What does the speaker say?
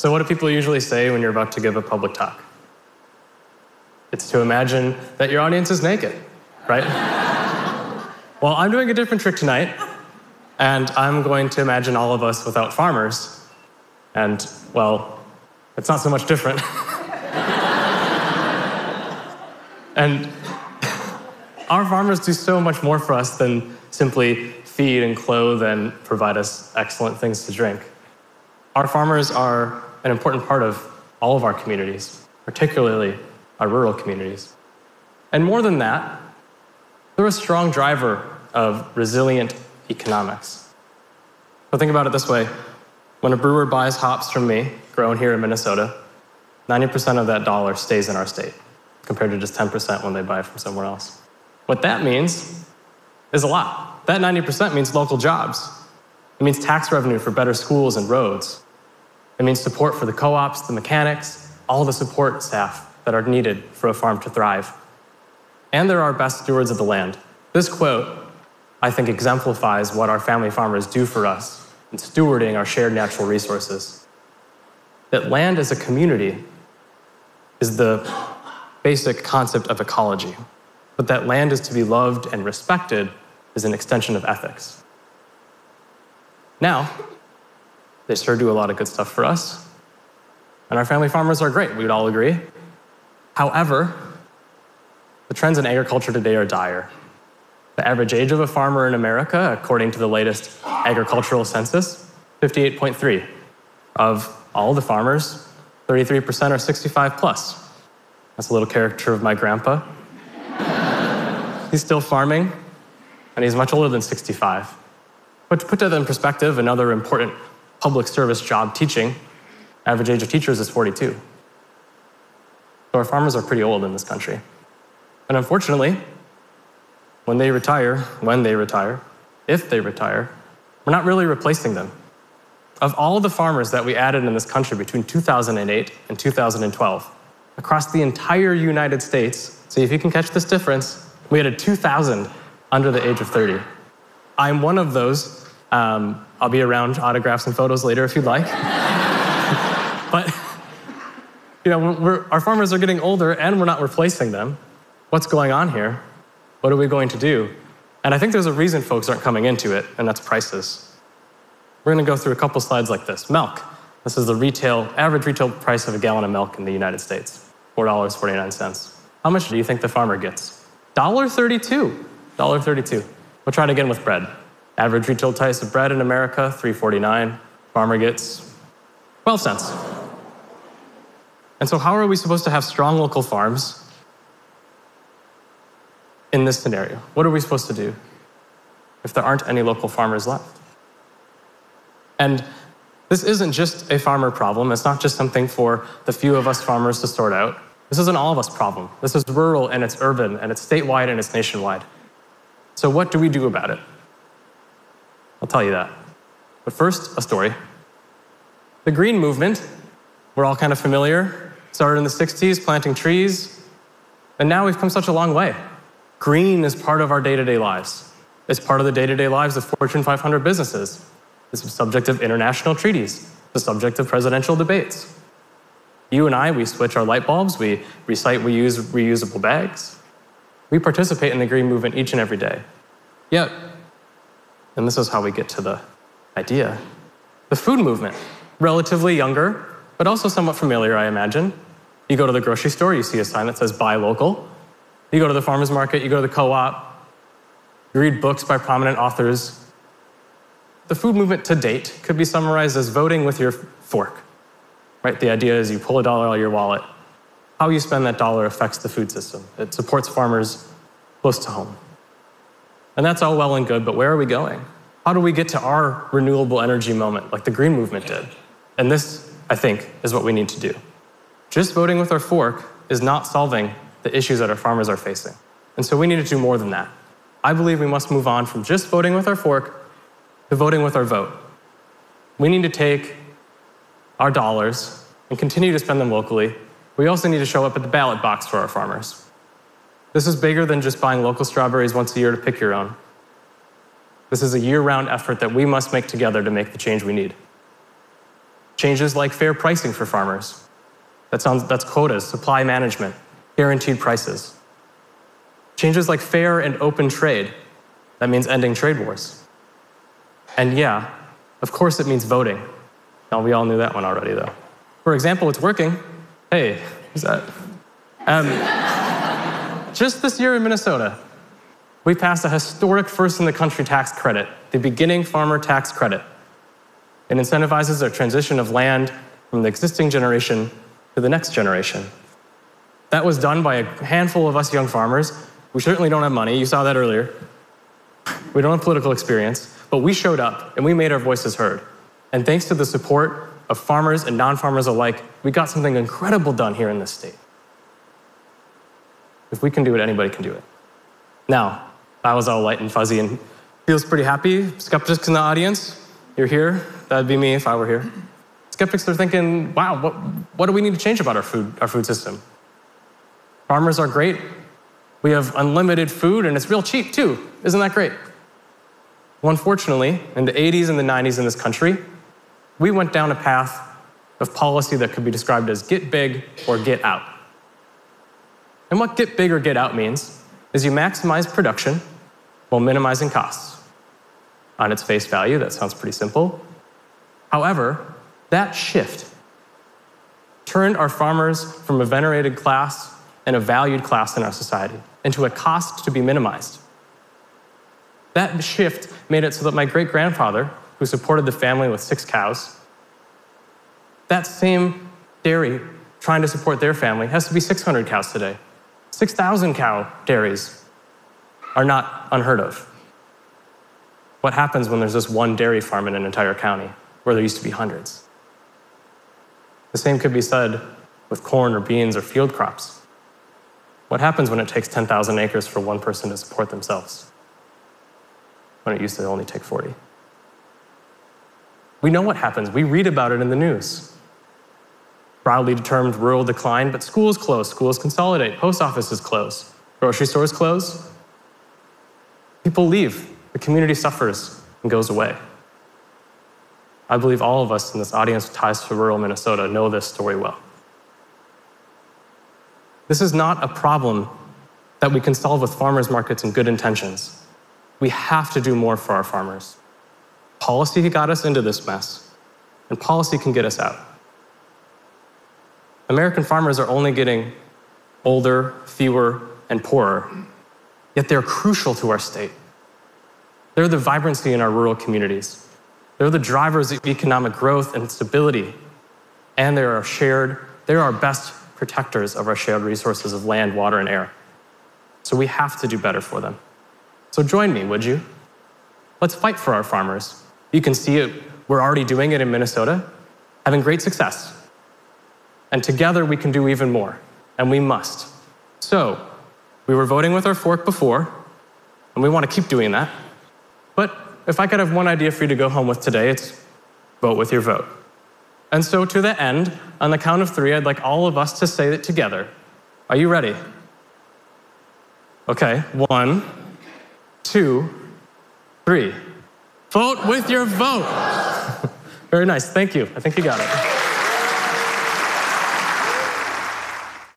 So, what do people usually say when you're about to give a public talk? It's to imagine that your audience is naked, right? well, I'm doing a different trick tonight, and I'm going to imagine all of us without farmers. And, well, it's not so much different. and our farmers do so much more for us than simply feed and clothe and provide us excellent things to drink. Our farmers are an important part of all of our communities, particularly our rural communities. And more than that, they're a strong driver of resilient economics. So think about it this way when a brewer buys hops from me, grown here in Minnesota, 90% of that dollar stays in our state, compared to just 10% when they buy from somewhere else. What that means is a lot. That 90% means local jobs. It means tax revenue for better schools and roads. It means support for the co ops, the mechanics, all the support staff that are needed for a farm to thrive. And they're our best stewards of the land. This quote, I think, exemplifies what our family farmers do for us in stewarding our shared natural resources. That land as a community is the basic concept of ecology, but that land is to be loved and respected is an extension of ethics. Now, they sure do a lot of good stuff for us, and our family farmers are great, we'd all agree. However, the trends in agriculture today are dire. The average age of a farmer in America, according to the latest agricultural census, 58.3. Of all the farmers, 33% are 65 plus. That's a little caricature of my grandpa. he's still farming, and he's much older than 65. But to put that in perspective, another important public service job teaching, average age of teachers is 42. So our farmers are pretty old in this country. And unfortunately, when they retire, when they retire, if they retire, we're not really replacing them. Of all the farmers that we added in this country between 2008 and 2012, across the entire United States, see if you can catch this difference, we added 2,000 under the age of 30. I'm one of those. Um, I'll be around autographs and photos later if you'd like. but you know, our farmers are getting older and we're not replacing them. What's going on here? What are we going to do? And I think there's a reason folks aren't coming into it, and that's prices. We're going to go through a couple slides like this. Milk. This is the retail average retail price of a gallon of milk in the United States, $4.49. How much do you think the farmer gets? $1.32. $1.32. We'll try it again with bread. Average retail price of bread in America, $3.49. Farmer gets 12 cents. And so, how are we supposed to have strong local farms in this scenario? What are we supposed to do if there aren't any local farmers left? And this isn't just a farmer problem. It's not just something for the few of us farmers to sort out. This is an all of us problem. This is rural and it's urban and it's statewide and it's nationwide. So, what do we do about it? I'll tell you that. But first, a story. The Green Movement, we're all kind of familiar. Started in the 60s, planting trees, and now we've come such a long way. Green is part of our day to day lives. It's part of the day to day lives of Fortune 500 businesses. It's the subject of international treaties, the subject of presidential debates. You and I, we switch our light bulbs, we recite, we use reusable bags. We participate in the green movement each and every day. Yet, and this is how we get to the idea the food movement, relatively younger, but also somewhat familiar, I imagine. You go to the grocery store, you see a sign that says buy local. You go to the farmer's market, you go to the co op, you read books by prominent authors. The food movement to date could be summarized as voting with your fork. Right? The idea is you pull a dollar out of your wallet. How you spend that dollar affects the food system. It supports farmers close to home. And that's all well and good, but where are we going? How do we get to our renewable energy moment like the green movement did? And this I think, is what we need to do. Just voting with our fork is not solving the issues that our farmers are facing. And so we need to do more than that. I believe we must move on from just voting with our fork to voting with our vote. We need to take our dollars and continue to spend them locally. We also need to show up at the ballot box for our farmers. This is bigger than just buying local strawberries once a year to pick your own. This is a year round effort that we must make together to make the change we need. Changes like fair pricing for farmers. That sounds, that's quotas, supply management, guaranteed prices. Changes like fair and open trade. That means ending trade wars. And yeah, of course it means voting. Now, we all knew that one already, though. For example, it's working. Hey, who's that? Um, just this year in Minnesota, we passed a historic first in the country tax credit, the beginning farmer tax credit. It incentivizes a transition of land from the existing generation to the next generation. That was done by a handful of us young farmers. We certainly don't have money, you saw that earlier. We don't have political experience, but we showed up and we made our voices heard. And thanks to the support of farmers and non farmers alike, we got something incredible done here in this state. If we can do it, anybody can do it. Now, that was all light and fuzzy and feels pretty happy. Skeptics in the audience, you're here. That'd be me if I were here. Skeptics are thinking, wow, what, what do we need to change about our food, our food system? Farmers are great. We have unlimited food and it's real cheap too. Isn't that great? Well, unfortunately, in the 80s and the 90s in this country, we went down a path of policy that could be described as get big or get out. And what get big or get out means is you maximize production while minimizing costs. On its face value, that sounds pretty simple. However, that shift turned our farmers from a venerated class and a valued class in our society into a cost to be minimized. That shift made it so that my great grandfather, who supported the family with six cows, that same dairy trying to support their family has to be 600 cows today. 6,000 cow dairies are not unheard of. What happens when there's just one dairy farm in an entire county where there used to be hundreds? The same could be said with corn or beans or field crops. What happens when it takes 10,000 acres for one person to support themselves? When it used to only take 40. We know what happens. We read about it in the news. Proudly determined rural decline, but schools close, schools consolidate, post offices close, grocery stores close. People leave, the community suffers and goes away. I believe all of us in this audience with ties to rural Minnesota know this story well. This is not a problem that we can solve with farmers markets and good intentions. We have to do more for our farmers. Policy got us into this mess, and policy can get us out. American farmers are only getting older, fewer, and poorer, yet they're crucial to our state. They're the vibrancy in our rural communities. They're the drivers of economic growth and stability. And they're our shared, they're our best protectors of our shared resources of land, water, and air. So we have to do better for them. So join me, would you? Let's fight for our farmers. You can see it, we're already doing it in Minnesota, having great success. And together we can do even more, and we must. So, we were voting with our fork before, and we want to keep doing that. But if I could have one idea for you to go home with today, it's vote with your vote. And so, to the end, on the count of three, I'd like all of us to say it together. Are you ready? Okay, one, two, three. Vote with your vote. Very nice, thank you. I think you got it.